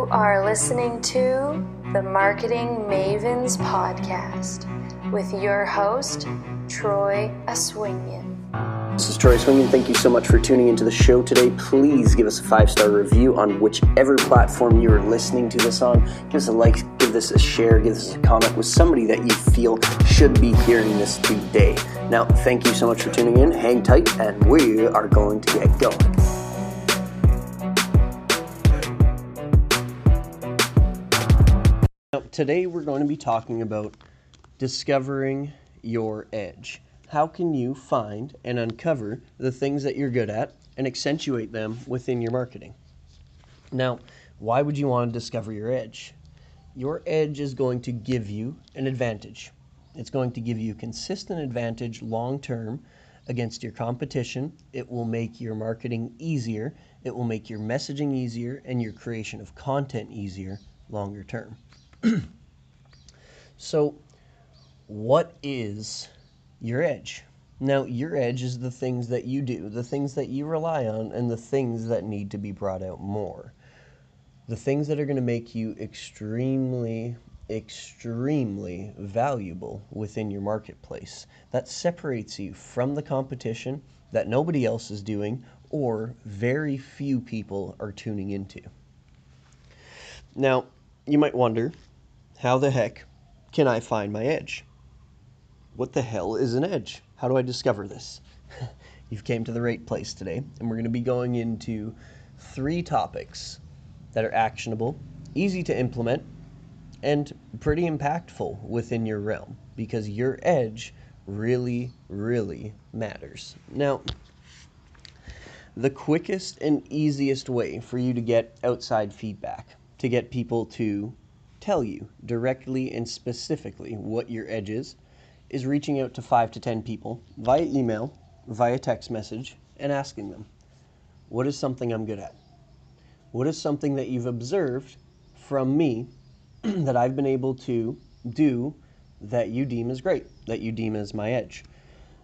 You are listening to the Marketing Mavens Podcast with your host, Troy Aswinian. This is Troy Swingen. Thank you so much for tuning into the show today. Please give us a five star review on whichever platform you are listening to this on. Give us a like, give this a share, give us a comment with somebody that you feel should be hearing this today. Now, thank you so much for tuning in. Hang tight, and we are going to get going. Today we're going to be talking about discovering your edge. How can you find and uncover the things that you're good at and accentuate them within your marketing? Now, why would you want to discover your edge? Your edge is going to give you an advantage. It's going to give you consistent advantage long term against your competition. It will make your marketing easier. It will make your messaging easier and your creation of content easier longer term. so, what is your edge? Now, your edge is the things that you do, the things that you rely on, and the things that need to be brought out more. The things that are going to make you extremely, extremely valuable within your marketplace. That separates you from the competition that nobody else is doing or very few people are tuning into. Now, you might wonder how the heck can I find my edge? What the hell is an edge? How do I discover this? You've came to the right place today, and we're going to be going into three topics that are actionable, easy to implement, and pretty impactful within your realm because your edge really, really matters. Now, the quickest and easiest way for you to get outside feedback, to get people to tell you directly and specifically what your edge is, is reaching out to five to 10 people via email, via text message, and asking them, What is something I'm good at? What is something that you've observed from me that I've been able to do that you deem as great, that you deem as my edge?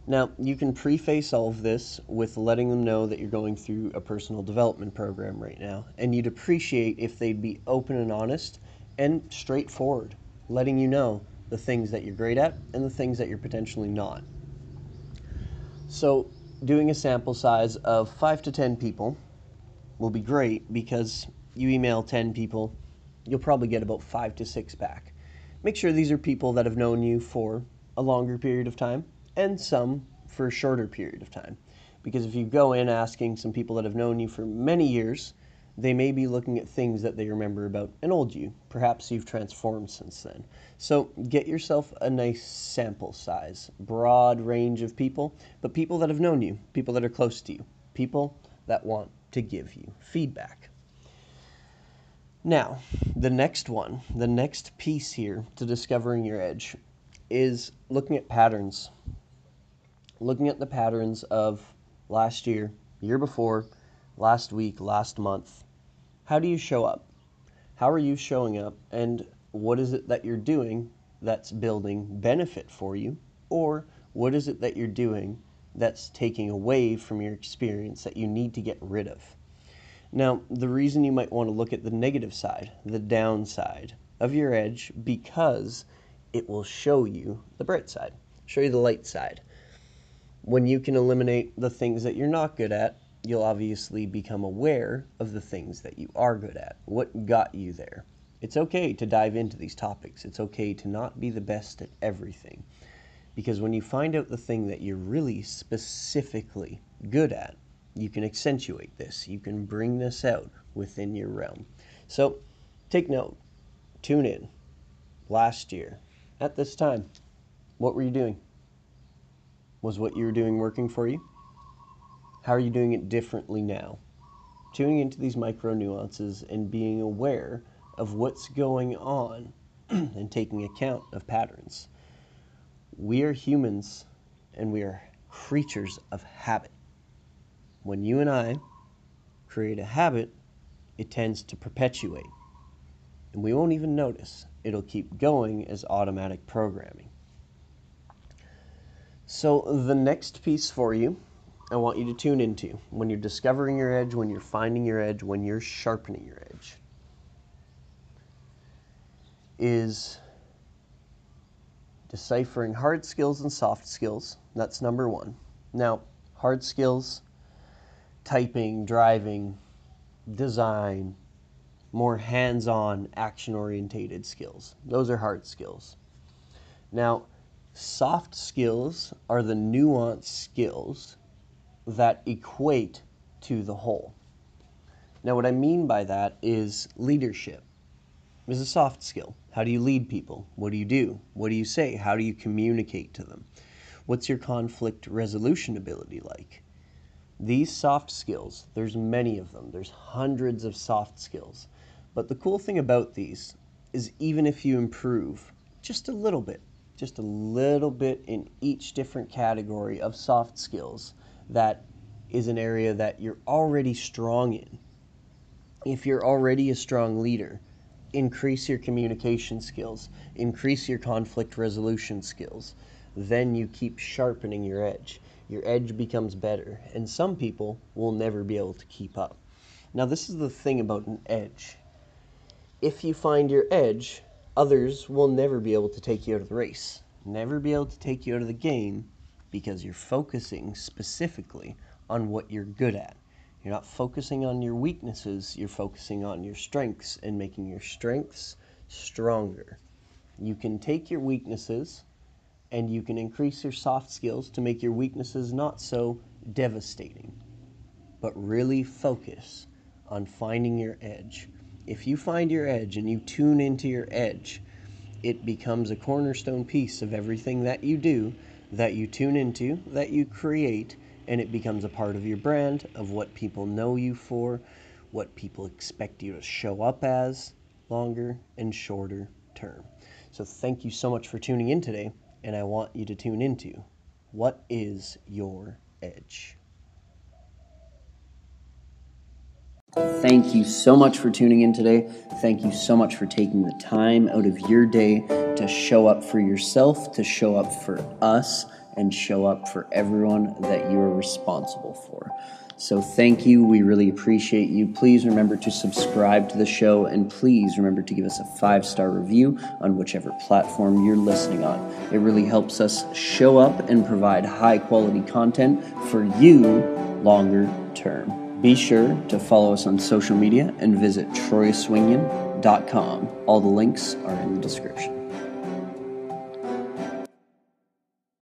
Now, you can preface all of this with letting them know that you're going through a personal development program right now, and you'd appreciate if they'd be open and honest and straightforward, letting you know the things that you're great at and the things that you're potentially not. So, doing a sample size of 5 to 10 people will be great because you email 10 people, you'll probably get about 5 to 6 back. Make sure these are people that have known you for a longer period of time and some for a shorter period of time. Because if you go in asking some people that have known you for many years, they may be looking at things that they remember about an old you. Perhaps you've transformed since then. So get yourself a nice sample size, broad range of people, but people that have known you, people that are close to you, people that want to give you feedback. Now, the next one, the next piece here to discovering your edge is looking at patterns. Looking at the patterns of last year, year before, last week, last month, how do you show up? How are you showing up? And what is it that you're doing that's building benefit for you? Or what is it that you're doing that's taking away from your experience that you need to get rid of? Now, the reason you might want to look at the negative side, the downside of your edge, because it will show you the bright side, show you the light side. When you can eliminate the things that you're not good at, you'll obviously become aware of the things that you are good at. What got you there? It's okay to dive into these topics. It's okay to not be the best at everything. Because when you find out the thing that you're really specifically good at, you can accentuate this. You can bring this out within your realm. So take note, tune in. Last year, at this time, what were you doing? Was what you were doing working for you? How are you doing it differently now? Tuning into these micro nuances and being aware of what's going on and taking account of patterns. We are humans and we are creatures of habit. When you and I create a habit, it tends to perpetuate. And we won't even notice. It'll keep going as automatic programming. So, the next piece for you I want you to tune into when you're discovering your edge, when you're finding your edge, when you're sharpening your edge. is deciphering hard skills and soft skills. That's number one. Now, hard skills, typing, driving, design, more hands on, action oriented skills. Those are hard skills. Now, soft skills are the nuanced skills that equate to the whole. Now, what I mean by that is leadership is a soft skill. How do you lead people? What do you do? What do you say? How do you communicate to them? What's your conflict resolution ability like? These soft skills, there's many of them. There's hundreds of soft skills. But the cool thing about these is even if you improve just a little bit, just a little bit in each different category of soft skills, that is an area that you're already strong in. If you're already a strong leader, increase your communication skills, increase your conflict resolution skills. Then you keep sharpening your edge. Your edge becomes better, and some people will never be able to keep up. Now, this is the thing about an edge. If you find your edge, others will never be able to take you out of the race, never be able to take you out of the game because you're focusing specifically on what you're good at. You're not focusing on your weaknesses, you're focusing on your strengths and making your strengths stronger. You can take your weaknesses and you can increase your soft skills to make your weaknesses not so devastating. But really focus on finding your edge. If you find your edge and you tune into your edge, it becomes a cornerstone piece of everything that you do, that you tune into, that you create, and it becomes a part of your brand, of what people know you for, what people expect you to show up as longer and shorter term. So, thank you so much for tuning in today, and I want you to tune into what is your edge? Thank you so much for tuning in today. Thank you so much for taking the time out of your day to show up for yourself, to show up for us and show up for everyone that you are responsible for. So, thank you. We really appreciate you. Please remember to subscribe to the show and please remember to give us a five star review on whichever platform you're listening on. It really helps us show up and provide high quality content for you longer term. Be sure to follow us on social media and visit troyaswingian.com. All the links are in the description.